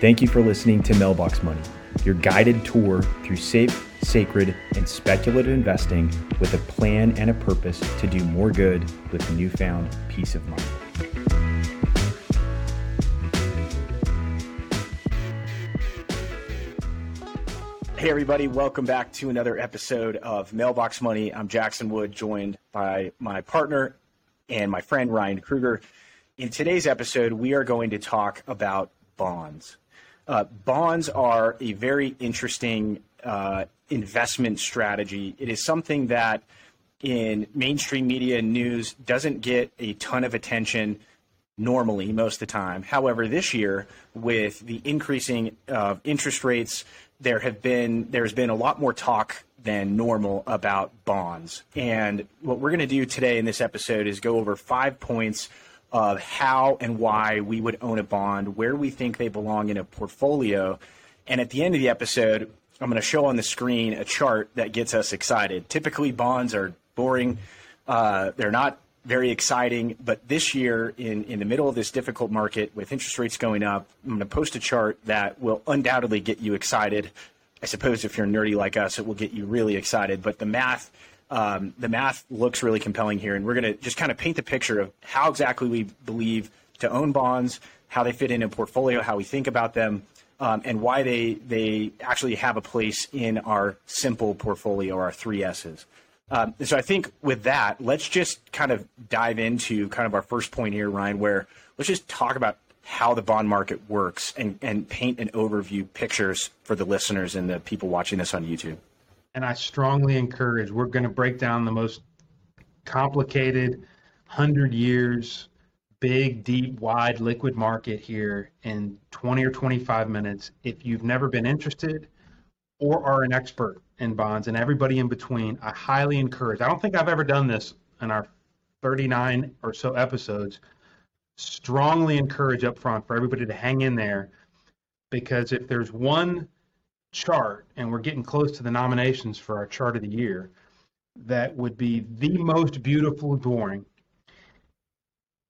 Thank you for listening to Mailbox Money, your guided tour through safe, sacred, and speculative investing with a plan and a purpose to do more good with newfound peace of mind. Hey, everybody, welcome back to another episode of Mailbox Money. I'm Jackson Wood, joined by my partner and my friend Ryan Kruger. In today's episode, we are going to talk about bonds. Uh, bonds are a very interesting uh, investment strategy. It is something that in mainstream media and news doesn't get a ton of attention normally most of the time. However, this year with the increasing uh, interest rates, there have been there's been a lot more talk than normal about bonds. And what we're going to do today in this episode is go over five points of how and why we would own a bond, where we think they belong in a portfolio. And at the end of the episode, I'm going to show on the screen a chart that gets us excited. Typically, bonds are boring. Uh, they're not very exciting. But this year, in, in the middle of this difficult market with interest rates going up, I'm going to post a chart that will undoubtedly get you excited. I suppose if you're nerdy like us, it will get you really excited. But the math, um, the math looks really compelling here, and we're going to just kind of paint the picture of how exactly we believe to own bonds, how they fit in a portfolio, how we think about them, um, and why they they actually have a place in our simple portfolio, our three S's. Um, so I think with that, let's just kind of dive into kind of our first point here, Ryan, where let's just talk about how the bond market works and, and paint an overview pictures for the listeners and the people watching this on YouTube. And I strongly encourage, we're going to break down the most complicated 100 years, big, deep, wide, liquid market here in 20 or 25 minutes. If you've never been interested or are an expert in bonds and everybody in between, I highly encourage. I don't think I've ever done this in our 39 or so episodes. Strongly encourage up front for everybody to hang in there because if there's one chart, and we're getting close to the nominations for our chart of the year, that would be the most beautiful boring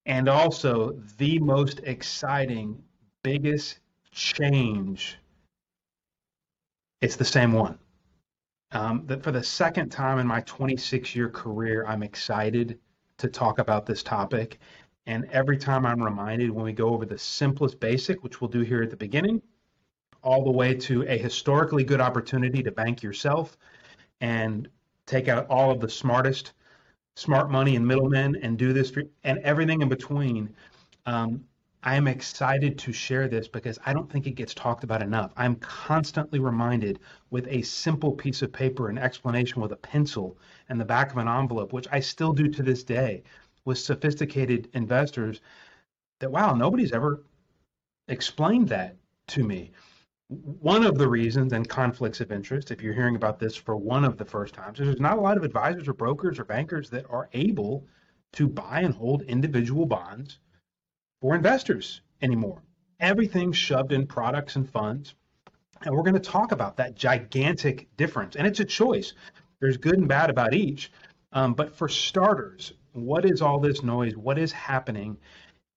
and also the most exciting, biggest change. It's the same one. Um, that for the second time in my 26 year career, I'm excited to talk about this topic. And every time I'm reminded when we go over the simplest basic, which we'll do here at the beginning, all the way to a historically good opportunity to bank yourself and take out all of the smartest smart money and middlemen and do this for, and everything in between. Um, I am excited to share this because I don't think it gets talked about enough. I'm constantly reminded with a simple piece of paper, an explanation with a pencil and the back of an envelope, which I still do to this day with sophisticated investors, that wow, nobody's ever explained that to me. One of the reasons and conflicts of interest, if you're hearing about this for one of the first times, is there's not a lot of advisors or brokers or bankers that are able to buy and hold individual bonds for investors anymore. Everything's shoved in products and funds. And we're going to talk about that gigantic difference. And it's a choice. There's good and bad about each. Um, but for starters, what is all this noise? What is happening?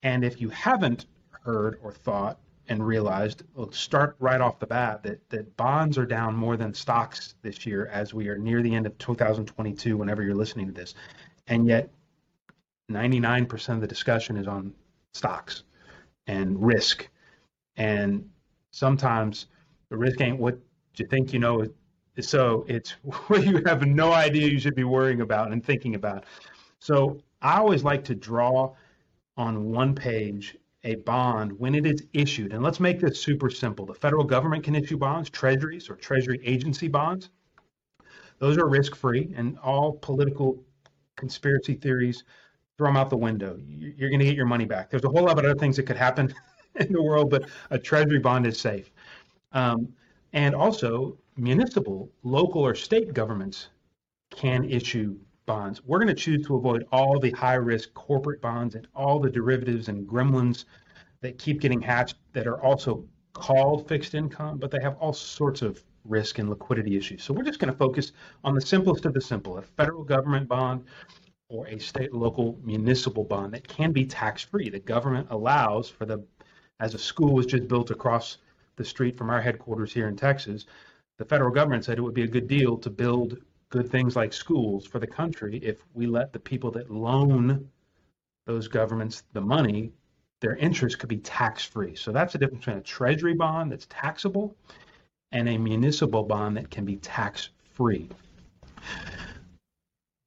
And if you haven't heard or thought and realized, start right off the bat, that, that bonds are down more than stocks this year as we are near the end of 2022, whenever you're listening to this. And yet, 99% of the discussion is on stocks and risk. And sometimes the risk ain't what you think you know. So it's what you have no idea you should be worrying about and thinking about. So I always like to draw on one page a bond when it is issued. And let's make this super simple. The federal government can issue bonds, treasuries or treasury agency bonds. Those are risk free, and all political conspiracy theories throw them out the window. You're going to get your money back. There's a whole lot of other things that could happen in the world, but a treasury bond is safe. Um, and also, municipal, local, or state governments can issue bonds. We're going to choose to avoid all the high risk corporate bonds and all the derivatives and gremlins that keep getting hatched that are also called fixed income, but they have all sorts of risk and liquidity issues. So we're just going to focus on the simplest of the simple a federal government bond or a state local municipal bond that can be tax free. The government allows for the, as a school was just built across the street from our headquarters here in Texas, the federal government said it would be a good deal to build good things like schools for the country if we let the people that loan those governments the money, their interest could be tax free. So that's the difference between a treasury bond that's taxable and a municipal bond that can be tax free.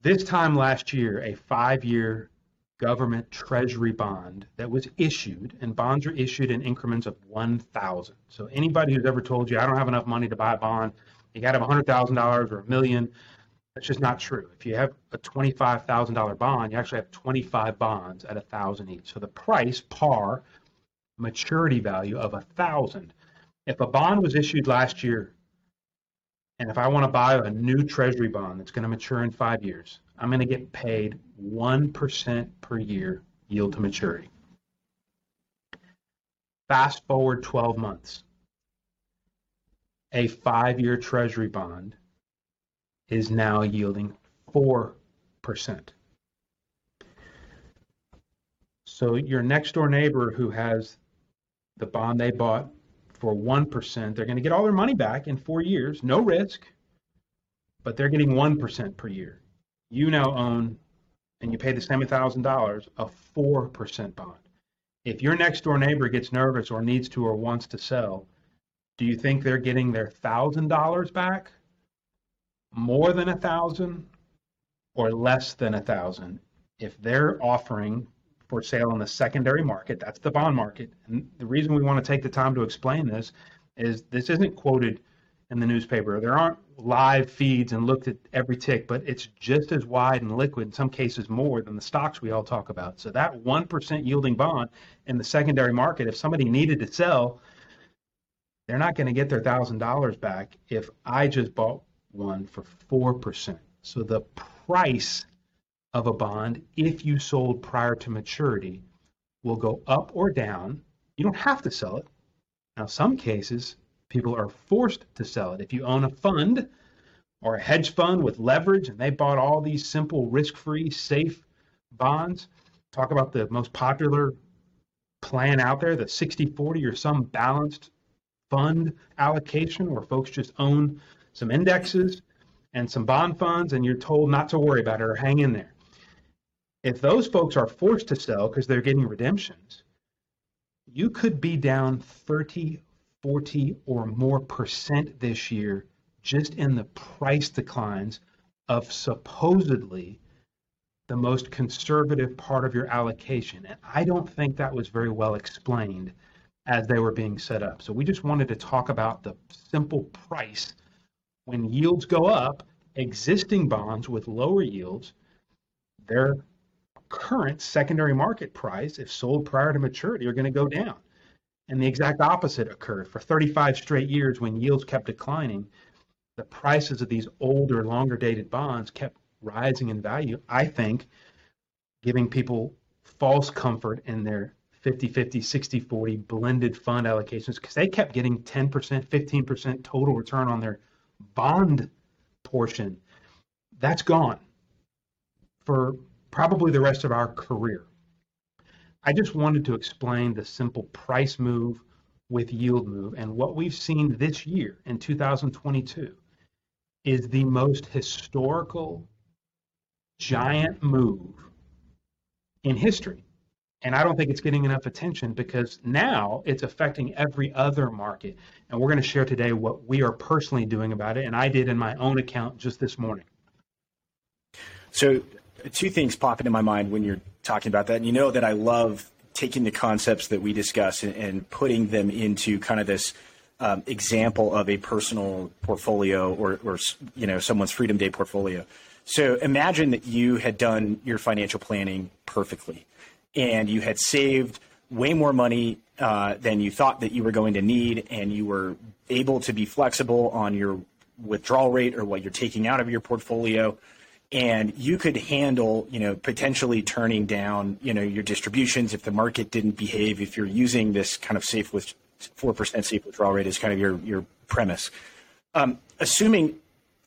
This time last year, a five year government treasury bond that was issued, and bonds are issued in increments of 1,000. So anybody who's ever told you, I don't have enough money to buy a bond, you got to have $100,000 or a million, that's just not true. If you have a $25,000 bond, you actually have 25 bonds at a thousand each. So the price, par, maturity value of a thousand. If a bond was issued last year, and if I want to buy a new treasury bond that's going to mature in five years, I'm going to get paid 1% per year yield to maturity. Fast forward 12 months. A five year treasury bond is now yielding 4%. So your next door neighbor who has the bond they bought for 1%, they're going to get all their money back in four years, no risk, but they're getting 1% per year. You now own, and you pay the same $1,000, a 4% bond. If your next door neighbor gets nervous or needs to or wants to sell, do you think they're getting their $1,000 back? More than a thousand or less than a thousand? If they're offering for sale in the secondary market. That's the bond market. And the reason we want to take the time to explain this is this isn't quoted in the newspaper. There aren't live feeds and looked at every tick, but it's just as wide and liquid, in some cases more than the stocks we all talk about. So that 1% yielding bond in the secondary market, if somebody needed to sell, they're not going to get their $1,000 back if I just bought one for 4%. So the price of a bond, if you sold prior to maturity, will go up or down. You don't have to sell it. Now, some cases, people are forced to sell it. If you own a fund or a hedge fund with leverage and they bought all these simple, risk free, safe bonds, talk about the most popular plan out there, the 60 40 or some balanced fund allocation where folks just own some indexes and some bond funds and you're told not to worry about it or hang in there if those folks are forced to sell because they're getting redemptions, you could be down 30, 40 or more percent this year just in the price declines of supposedly the most conservative part of your allocation. And I don't think that was very well explained as they were being set up. So we just wanted to talk about the simple price. When yields go up, existing bonds with lower yields, they're current secondary market price, if sold prior to maturity, are going to go down. And the exact opposite occurred. For 35 straight years, when yields kept declining, the prices of these older, longer dated bonds kept rising in value. I think giving people false comfort in their 50 50, 60 40 blended fund allocations because they kept getting 10%, 15% total return on their bond portion. That's gone. For probably the rest of our career. I just wanted to explain the simple price move with yield move. And what we've seen this year in 2022 is the most historical giant move in history. And I don't think it's getting enough attention because now it's affecting every other market. And we're going to share today what we are personally doing about it. And I did in my own account just this morning. So two things pop into my mind when you're talking about that. And you know that I love taking the concepts that we discuss and, and putting them into kind of this um, example of a personal portfolio or, or you know someone's Freedom Day portfolio. So imagine that you had done your financial planning perfectly, and you had saved way more money uh, than you thought that you were going to need, and you were able to be flexible on your withdrawal rate or what you're taking out of your portfolio and you could handle, you know, potentially turning down, you know, your distributions if the market didn't behave. If you're using this kind of safe with four percent safe withdrawal rate as kind of your your premise, um, assuming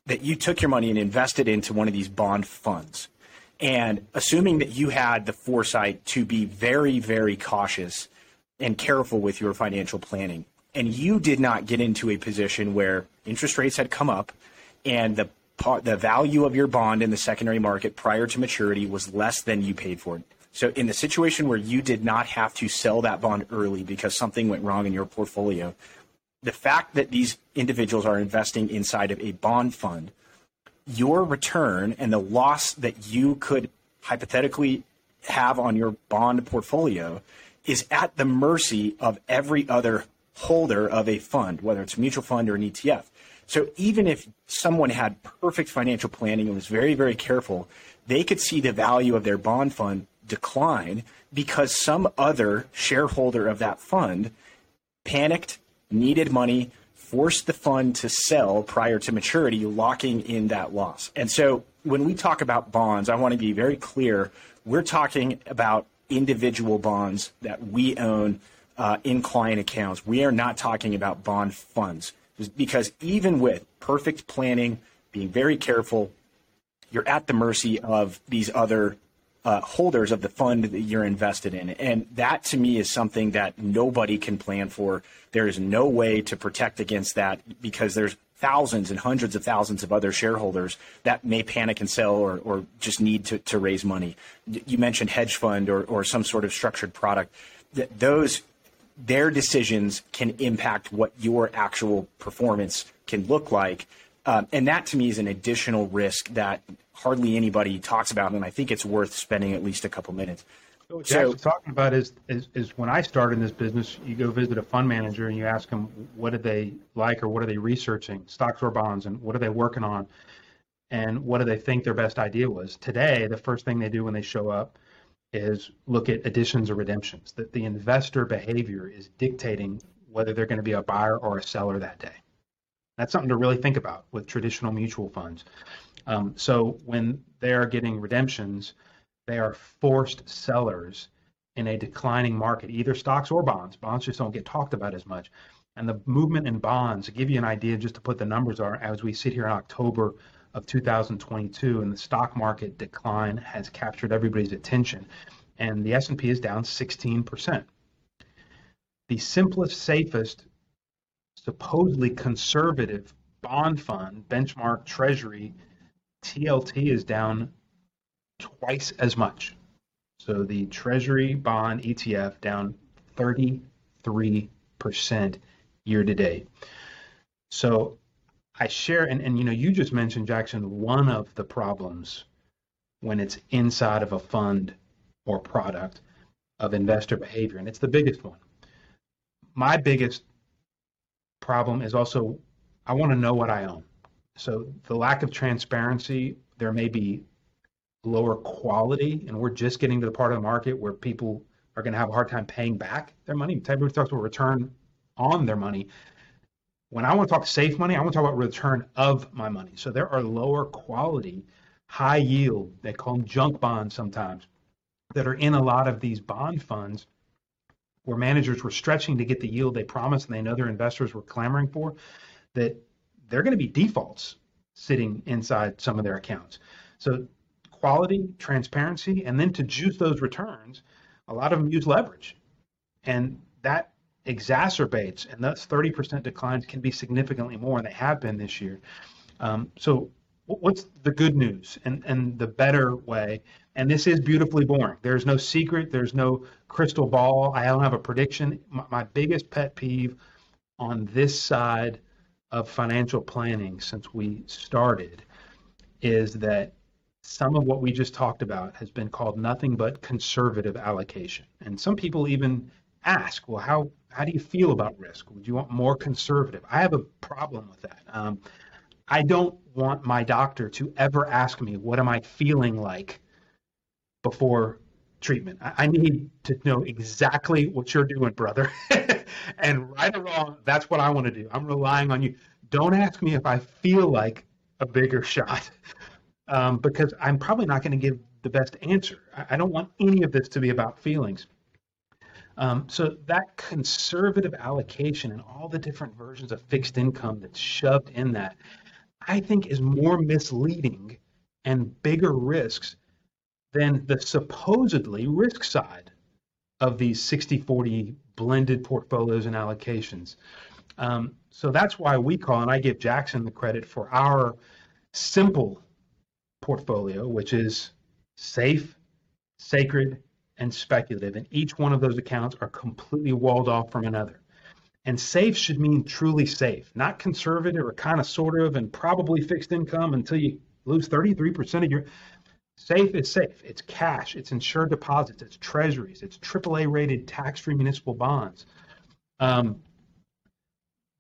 that you took your money and invested into one of these bond funds, and assuming that you had the foresight to be very very cautious and careful with your financial planning, and you did not get into a position where interest rates had come up and the the value of your bond in the secondary market prior to maturity was less than you paid for it. So in the situation where you did not have to sell that bond early because something went wrong in your portfolio, the fact that these individuals are investing inside of a bond fund, your return and the loss that you could hypothetically have on your bond portfolio is at the mercy of every other holder of a fund, whether it's a mutual fund or an ETF. So even if someone had perfect financial planning and was very, very careful, they could see the value of their bond fund decline because some other shareholder of that fund panicked, needed money, forced the fund to sell prior to maturity, locking in that loss. And so when we talk about bonds, I want to be very clear. We're talking about individual bonds that we own uh, in client accounts. We are not talking about bond funds because even with perfect planning, being very careful, you're at the mercy of these other uh, holders of the fund that you're invested in. And that to me is something that nobody can plan for. There is no way to protect against that because there's thousands and hundreds of thousands of other shareholders that may panic and sell or, or just need to, to raise money. You mentioned hedge fund or, or some sort of structured product. Those their decisions can impact what your actual performance can look like. Um, and that to me is an additional risk that hardly anybody talks about. And I think it's worth spending at least a couple minutes. So what so, talking about is, is, is when I started in this business, you go visit a fund manager and you ask them what did they like or what are they researching, stocks or bonds, and what are they working on, and what do they think their best idea was. Today, the first thing they do when they show up is look at additions or redemptions. That the investor behavior is dictating whether they're going to be a buyer or a seller that day. That's something to really think about with traditional mutual funds. Um, so when they are getting redemptions, they are forced sellers in a declining market, either stocks or bonds. Bonds just don't get talked about as much. And the movement in bonds, to give you an idea, just to put the numbers are, as we sit here in October of 2022 and the stock market decline has captured everybody's attention and the S&P is down 16%. The simplest, safest, supposedly conservative bond fund, benchmark treasury, TLT is down twice as much. So the treasury bond ETF down 33% year to date. So I share, and, and you know, you just mentioned, Jackson, one of the problems when it's inside of a fund or product of investor behavior, and it's the biggest one. My biggest problem is also I want to know what I own. So the lack of transparency, there may be lower quality, and we're just getting to the part of the market where people are going to have a hard time paying back their money. Type of talks about return on their money. When I want to talk safe money, I want to talk about return of my money. So there are lower quality, high yield, they call them junk bonds sometimes, that are in a lot of these bond funds where managers were stretching to get the yield they promised and they know their investors were clamoring for, that they're going to be defaults sitting inside some of their accounts. So quality, transparency, and then to juice those returns, a lot of them use leverage. And that exacerbates, and thus 30% declines can be significantly more, and they have been this year. Um, so, what's the good news and, and the better way? And this is beautifully boring. There's no secret, there's no crystal ball. I don't have a prediction. My, my biggest pet peeve on this side of financial planning since we started is that some of what we just talked about has been called nothing but conservative allocation. And some people even ask, well, how how do you feel about risk? Would you want more conservative? I have a problem with that. Um, I don't want my doctor to ever ask me, what am I feeling like before treatment? I, I need to know exactly what you're doing, brother. and right or wrong, that's what I want to do. I'm relying on you. Don't ask me if I feel like a bigger shot um, because I'm probably not going to give the best answer. I, I don't want any of this to be about feelings. Um, so that conservative allocation and all the different versions of fixed income that's shoved in that, I think is more misleading and bigger risks than the supposedly risk side of these 60 40 blended portfolios and allocations. Um, so that's why we call, and I give Jackson the credit for our simple portfolio, which is safe, sacred, and speculative. And each one of those accounts are completely walled off from another. And safe should mean truly safe, not conservative or kind of sort of and probably fixed income until you lose 33% of your. Safe is safe. It's cash, it's insured deposits, it's treasuries, it's AAA rated tax free municipal bonds. Um,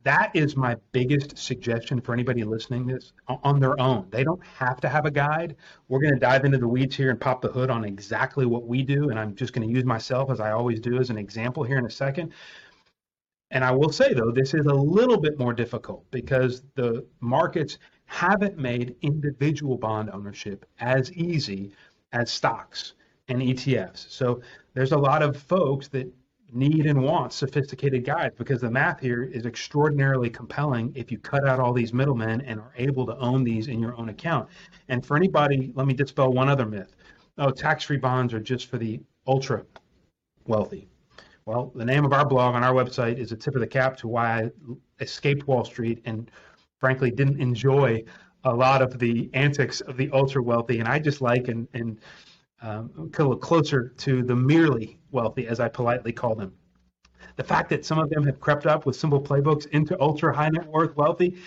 that is my biggest suggestion for anybody listening this on their own. They don't have to have a guide. We're going to dive into the weeds here and pop the hood on exactly what we do. And I'm just going to use myself as I always do as an example here in a second. And I will say though, this is a little bit more difficult because the markets haven't made individual bond ownership as easy as stocks and ETFs. So there's a lot of folks that need and want sophisticated guides because the math here is extraordinarily compelling if you cut out all these middlemen and are able to own these in your own account. And for anybody, let me dispel one other myth. Oh, tax-free bonds are just for the ultra wealthy. Well, the name of our blog on our website is a tip of the cap to why I escaped Wall Street and frankly didn't enjoy a lot of the antics of the ultra wealthy. And I just like and, and um, a little closer to the merely wealthy, as I politely call them. The fact that some of them have crept up with simple playbooks into ultra high net worth wealthy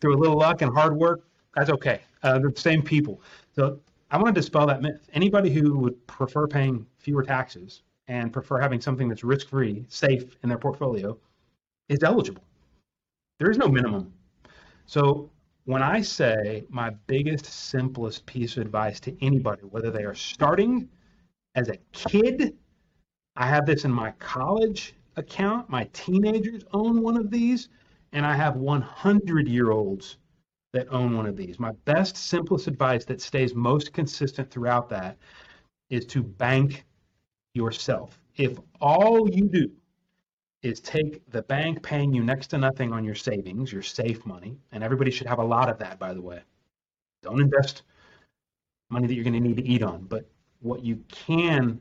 through a little luck and hard work, that's okay. Uh, they're the same people. So I want to dispel that myth. Anybody who would prefer paying fewer taxes and prefer having something that's risk free, safe in their portfolio is eligible. There is no minimum. So when I say my biggest, simplest piece of advice to anybody, whether they are starting as a kid, I have this in my college account, my teenagers own one of these, and I have 100 year olds that own one of these. My best, simplest advice that stays most consistent throughout that is to bank yourself. If all you do is take the bank paying you next to nothing on your savings, your safe money, and everybody should have a lot of that, by the way. Don't invest money that you're going to need to eat on, but what you can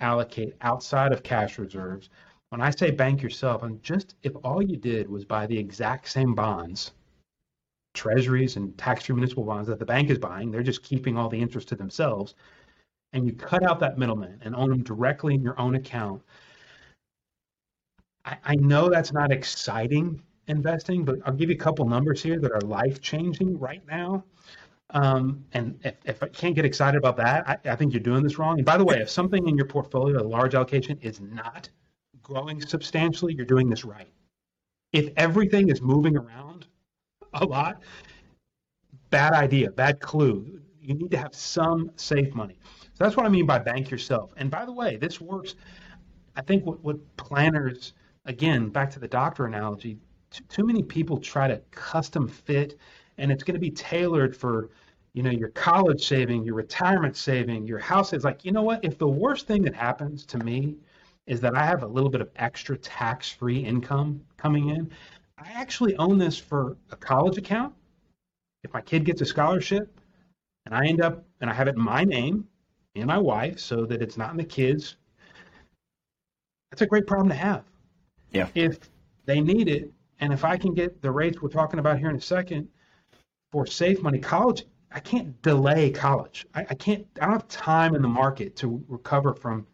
allocate outside of cash reserves. When I say bank yourself, and just if all you did was buy the exact same bonds, treasuries and tax-free municipal bonds that the bank is buying, they're just keeping all the interest to themselves, and you cut out that middleman and own them directly in your own account I, I know that's not exciting investing, but I'll give you a couple numbers here that are life changing right now. Um, and if, if, I can't get excited about that, I, I, think you're doing this wrong. And by the way, if something in your portfolio, a large allocation, is not growing substantially, you're doing this right. If everything is moving around a lot, bad idea, bad clue. You need to have some safe money. So that's what I mean by bank yourself. And by the way, this works. I think what, what planners again, back to the doctor analogy, too, too many people try to custom fit, and it's going to be tailored for you know your college saving, your retirement saving, your house is like, you know what? If the worst thing that happens to me is that I have a little bit of extra tax-free income coming in, I actually own this for a college account. If my kid gets a scholarship and I end up and I have it in my name and my wife so that it's not in the kids, that's a great problem to have. Yeah. If they need it, and if I can get the rates we're talking about here in a second for safe money, college, I can't delay college. I, I can't. I don't have time in the market to recover from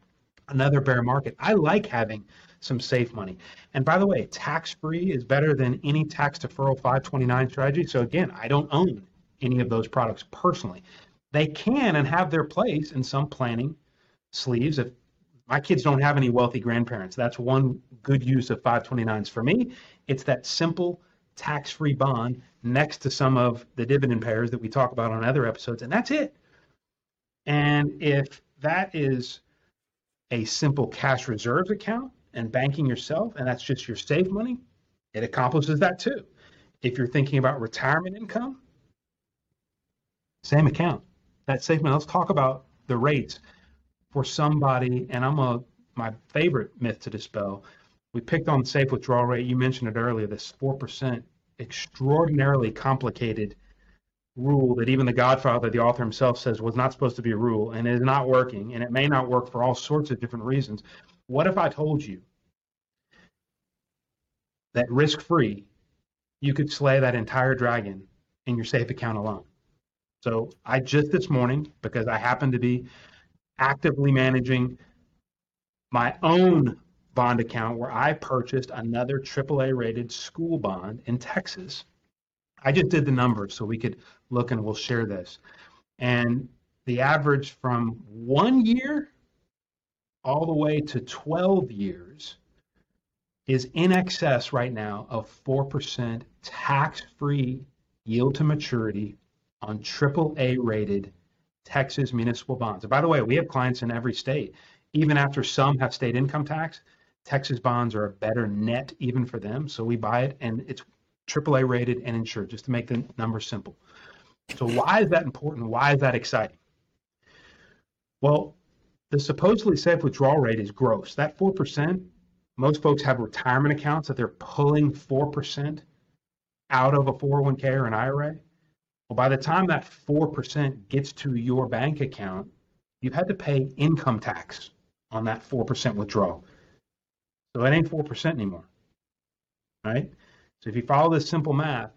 another bear market. I like having some safe money. And by the way, tax free is better than any tax deferral 529 strategy. So again, I don't own any of those products personally. They can and have their place in some planning sleeves if my kids don't have any wealthy grandparents. That's one good use of 529s for me. It's that simple tax-free bond next to some of the dividend payers that we talk about on other episodes, and that's it. And if that is a simple cash reserves account and banking yourself, and that's just your safe money, it accomplishes that too. If you're thinking about retirement income, same account. That money. Let's talk about the rates for somebody, and I'm a my favorite myth to dispel. We picked on safe withdrawal rate. You mentioned it earlier. This four percent extraordinarily complicated rule that even the Godfather, the author himself, says was not supposed to be a rule, and it is not working, and it may not work for all sorts of different reasons. What if I told you that risk free, you could slay that entire dragon in your safe account alone. So I just this morning, because I happen to be actively managing my own bond account where I purchased another AAA rated school bond in Texas. I just did the numbers so we could look and we'll share this. And the average from one year all the way to 12 years is in excess right now of 4% tax free yield to maturity on AAA rated Texas municipal bonds. And by the way, we have clients in every state. Even after some have state income tax, Texas bonds are a better net even for them. So we buy it and it's AAA rated and insured, just to make the numbers simple. So why is that important? Why is that exciting? Well, the supposedly safe withdrawal rate is gross. That 4%, most folks have retirement accounts that they're pulling 4% out of a 401k or an IRA. Well, by the time that 4% gets to your bank account, you've had to pay income tax on that 4% withdrawal. So it ain't 4% anymore, right? So if you follow this simple math,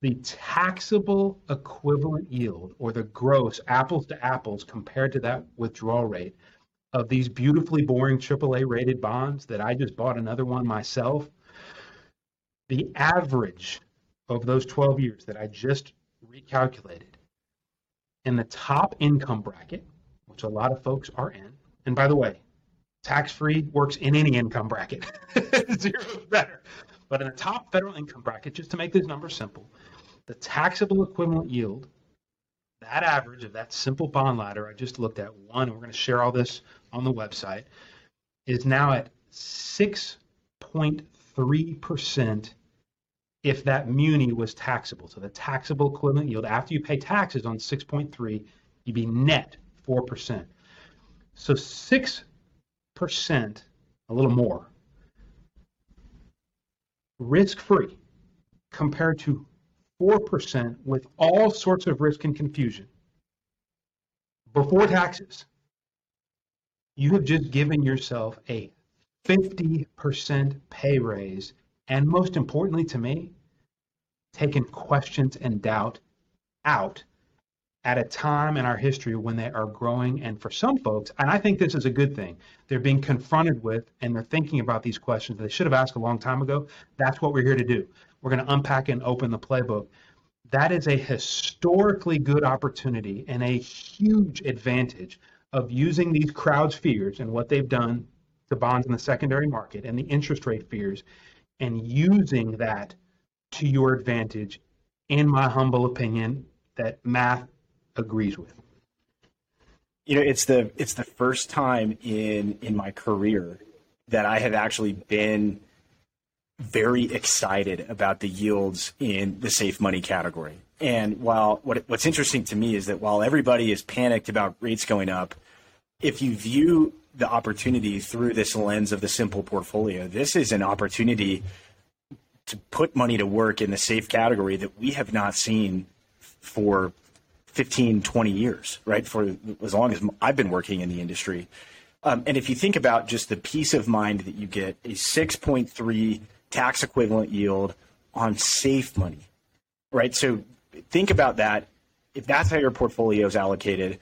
the taxable equivalent yield or the gross apples to apples compared to that withdrawal rate of these beautifully boring AAA rated bonds that I just bought another one myself, the average of those 12 years that I just recalculated in the top income bracket, which a lot of folks are in, and by the way, tax free works in any income bracket, zero is better. But in the top federal income bracket, just to make these numbers simple, the taxable equivalent yield, that average of that simple bond ladder I just looked at, one, and we're going to share all this on the website, is now at 6.3% if that muni was taxable. So the taxable equivalent yield after you pay taxes on 6.3, you'd be net 4%. So 6%, a little more, risk free compared to 4% with all sorts of risk and confusion before taxes. You have just given yourself a 50% pay raise. And most importantly to me, taken questions and doubt out at a time in our history when they are growing. And for some folks, and I think this is a good thing, they're being confronted with and they're thinking about these questions they should have asked a long time ago. That's what we're here to do. We're going to unpack and open the playbook. That is a historically good opportunity and a huge advantage of using these crowds' fears and what they've done to bonds in the secondary market and the interest rate fears and using that to your advantage, in my humble opinion, that math agrees with. You know, it's the it's the first time in in my career that I have actually been very excited about the yields in the safe money category. And while what, what's interesting to me is that while everybody is panicked about rates going up, if you view the opportunity through this lens of the simple portfolio, this is an opportunity to put money to work in the safe category that we have not seen for 15, 20 years, right? For as long as I've been working in the industry. Um, and if you think about just the peace of mind that you get, a 6.3 tax equivalent yield on safe money, right? So think about that. If that's how your portfolio is allocated,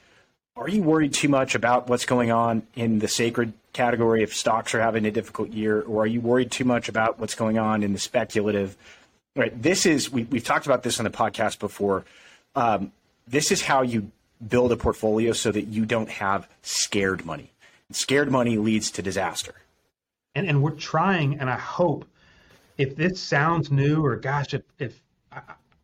are you worried too much about what's going on in the sacred category if stocks are having a difficult year, or are you worried too much about what's going on in the speculative? Right. This is we, have talked about this on the podcast before. Um, this is how you build a portfolio so that you don't have scared money. And scared money leads to disaster. And and we're trying, and I hope if this sounds new or gosh, if if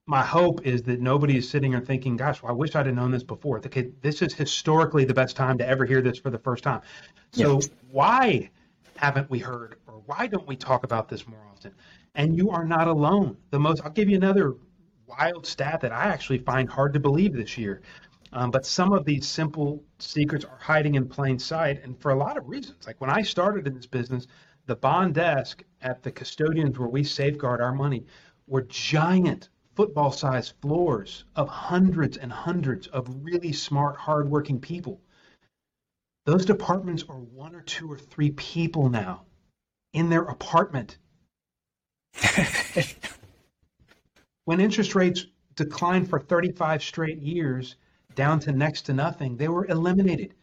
my hope is that nobody is sitting there thinking, "Gosh, well, I wish I'd have known this before." Okay, this is historically the best time to ever hear this for the first time. So yeah. why haven't we heard, or why don't we talk about this more often? And you are not alone. The most, I'll give you another wild stat that I actually find hard to believe this year. Um, but some of these simple secrets are hiding in plain sight, and for a lot of reasons. Like when I started in this business, the bond desk at the custodians where we safeguard our money were giant football sized floors of hundreds and hundreds of really smart, hardworking people. Those departments are one or two or three people now in their apartment when interest rates declined for 35 straight years down to next to nothing, they were eliminated.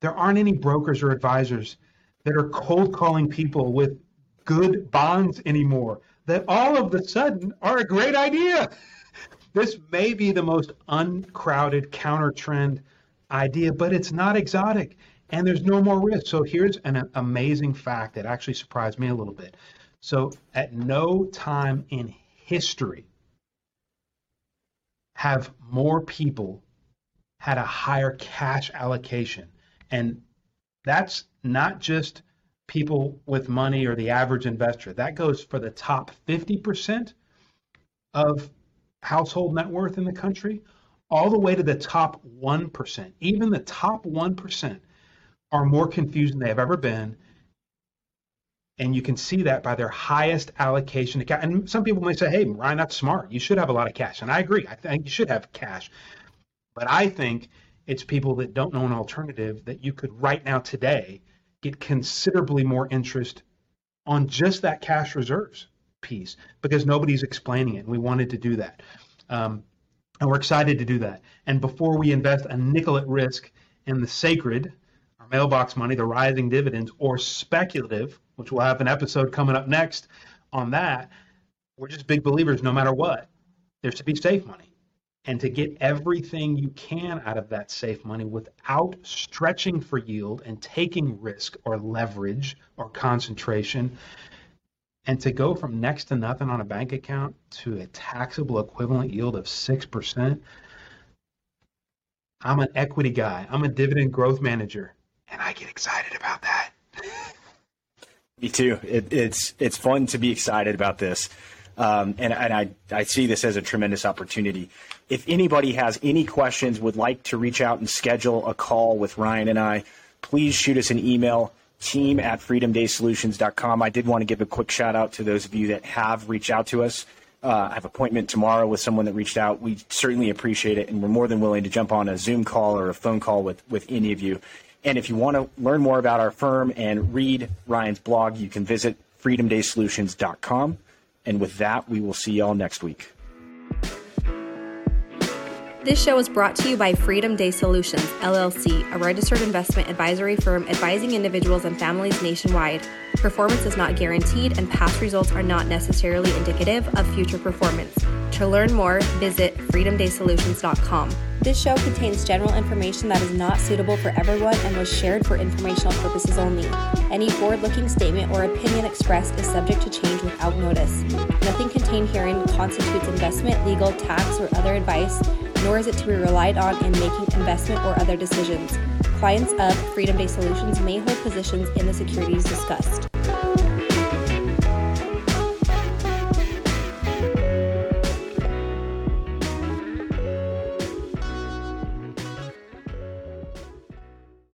There aren't any brokers or advisors that are cold calling people with good bonds anymore that all of a sudden are a great idea. This may be the most uncrowded counter trend idea, but it's not exotic and there's no more risk. So here's an amazing fact that actually surprised me a little bit. So at no time in history have more people had a higher cash allocation. And that's not just people with money or the average investor. That goes for the top 50% of household net worth in the country, all the way to the top 1%. Even the top 1% are more confused than they have ever been. And you can see that by their highest allocation account. And some people may say, hey, Ryan, that's smart. You should have a lot of cash. And I agree. I think you should have cash. But I think it's people that don't know an alternative that you could right now, today, get considerably more interest on just that cash reserves piece because nobody's explaining it. And we wanted to do that. Um, and we're excited to do that. And before we invest a nickel at risk in the sacred, our mailbox money, the rising dividends, or speculative, which we'll have an episode coming up next on that, we're just big believers no matter what. There's to be safe money and to get everything you can out of that safe money without stretching for yield and taking risk or leverage or concentration and to go from next to nothing on a bank account to a taxable equivalent yield of 6% i'm an equity guy. I'm a dividend growth manager and i get excited about that. Me too. It, it's it's fun to be excited about this. Um, and, and I, I see this as a tremendous opportunity. If anybody has any questions, would like to reach out and schedule a call with Ryan and I, please shoot us an email, team at freedomdaysolutions.com. I did want to give a quick shout out to those of you that have reached out to us. Uh, I have appointment tomorrow with someone that reached out. We certainly appreciate it, and we're more than willing to jump on a Zoom call or a phone call with, with any of you. And if you want to learn more about our firm and read Ryan's blog, you can visit freedomdaysolutions.com. And with that, we will see y'all next week. This show is brought to you by Freedom Day Solutions, LLC, a registered investment advisory firm advising individuals and families nationwide. Performance is not guaranteed, and past results are not necessarily indicative of future performance. To learn more, visit freedomdaysolutions.com. This show contains general information that is not suitable for everyone and was shared for informational purposes only. Any forward looking statement or opinion expressed is subject to change without notice. Nothing contained herein constitutes investment, legal, tax, or other advice, nor is it to be relied on in making investment or other decisions. Clients of Freedom Day Solutions may hold positions in the securities discussed.